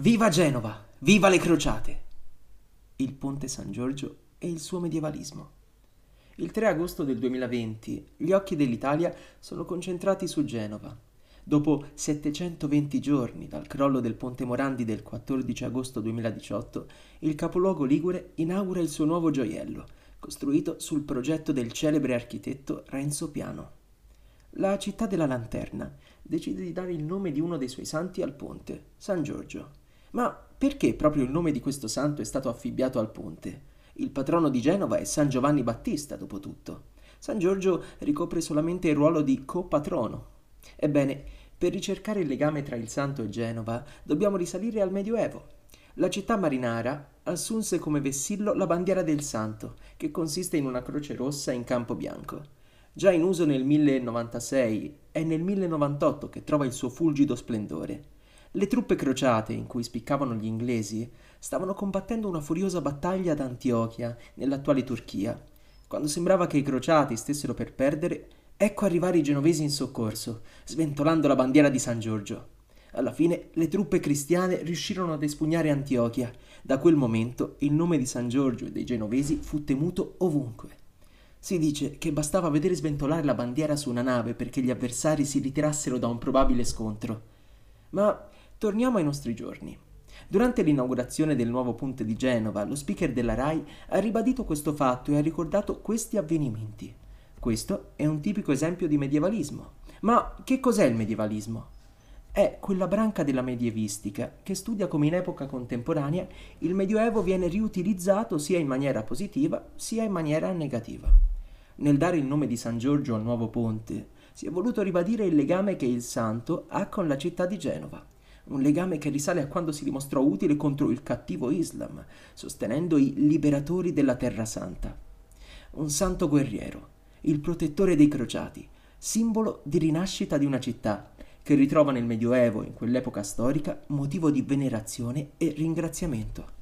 Viva Genova! Viva le crociate! Il ponte San Giorgio e il suo medievalismo. Il 3 agosto del 2020 gli occhi dell'Italia sono concentrati su Genova. Dopo 720 giorni dal crollo del ponte Morandi del 14 agosto 2018, il capoluogo ligure inaugura il suo nuovo gioiello, costruito sul progetto del celebre architetto Renzo Piano. La città della Lanterna decide di dare il nome di uno dei suoi santi al ponte, San Giorgio. Ma perché proprio il nome di questo santo è stato affibbiato al ponte? Il patrono di Genova è San Giovanni Battista, dopo tutto. San Giorgio ricopre solamente il ruolo di copatrono. Ebbene, per ricercare il legame tra il santo e Genova dobbiamo risalire al Medioevo. La città marinara assunse come vessillo la bandiera del santo, che consiste in una croce rossa in campo bianco. Già in uso nel 1096 è nel 1098 che trova il suo fulgido splendore. Le truppe crociate, in cui spiccavano gli inglesi, stavano combattendo una furiosa battaglia ad Antiochia, nell'attuale Turchia. Quando sembrava che i crociati stessero per perdere, ecco arrivare i genovesi in soccorso, sventolando la bandiera di San Giorgio. Alla fine le truppe cristiane riuscirono ad espugnare Antiochia. Da quel momento il nome di San Giorgio e dei genovesi fu temuto ovunque. Si dice che bastava vedere sventolare la bandiera su una nave perché gli avversari si ritirassero da un probabile scontro. Ma torniamo ai nostri giorni. Durante l'inaugurazione del nuovo ponte di Genova, lo speaker della RAI ha ribadito questo fatto e ha ricordato questi avvenimenti. Questo è un tipico esempio di medievalismo. Ma che cos'è il medievalismo? È quella branca della medievistica che studia come in epoca contemporanea il Medioevo viene riutilizzato sia in maniera positiva sia in maniera negativa. Nel dare il nome di San Giorgio al nuovo ponte, si è voluto ribadire il legame che il santo ha con la città di Genova, un legame che risale a quando si dimostrò utile contro il cattivo Islam, sostenendo i liberatori della Terra Santa. Un santo guerriero, il protettore dei crociati, simbolo di rinascita di una città che ritrova nel Medioevo, in quell'epoca storica, motivo di venerazione e ringraziamento.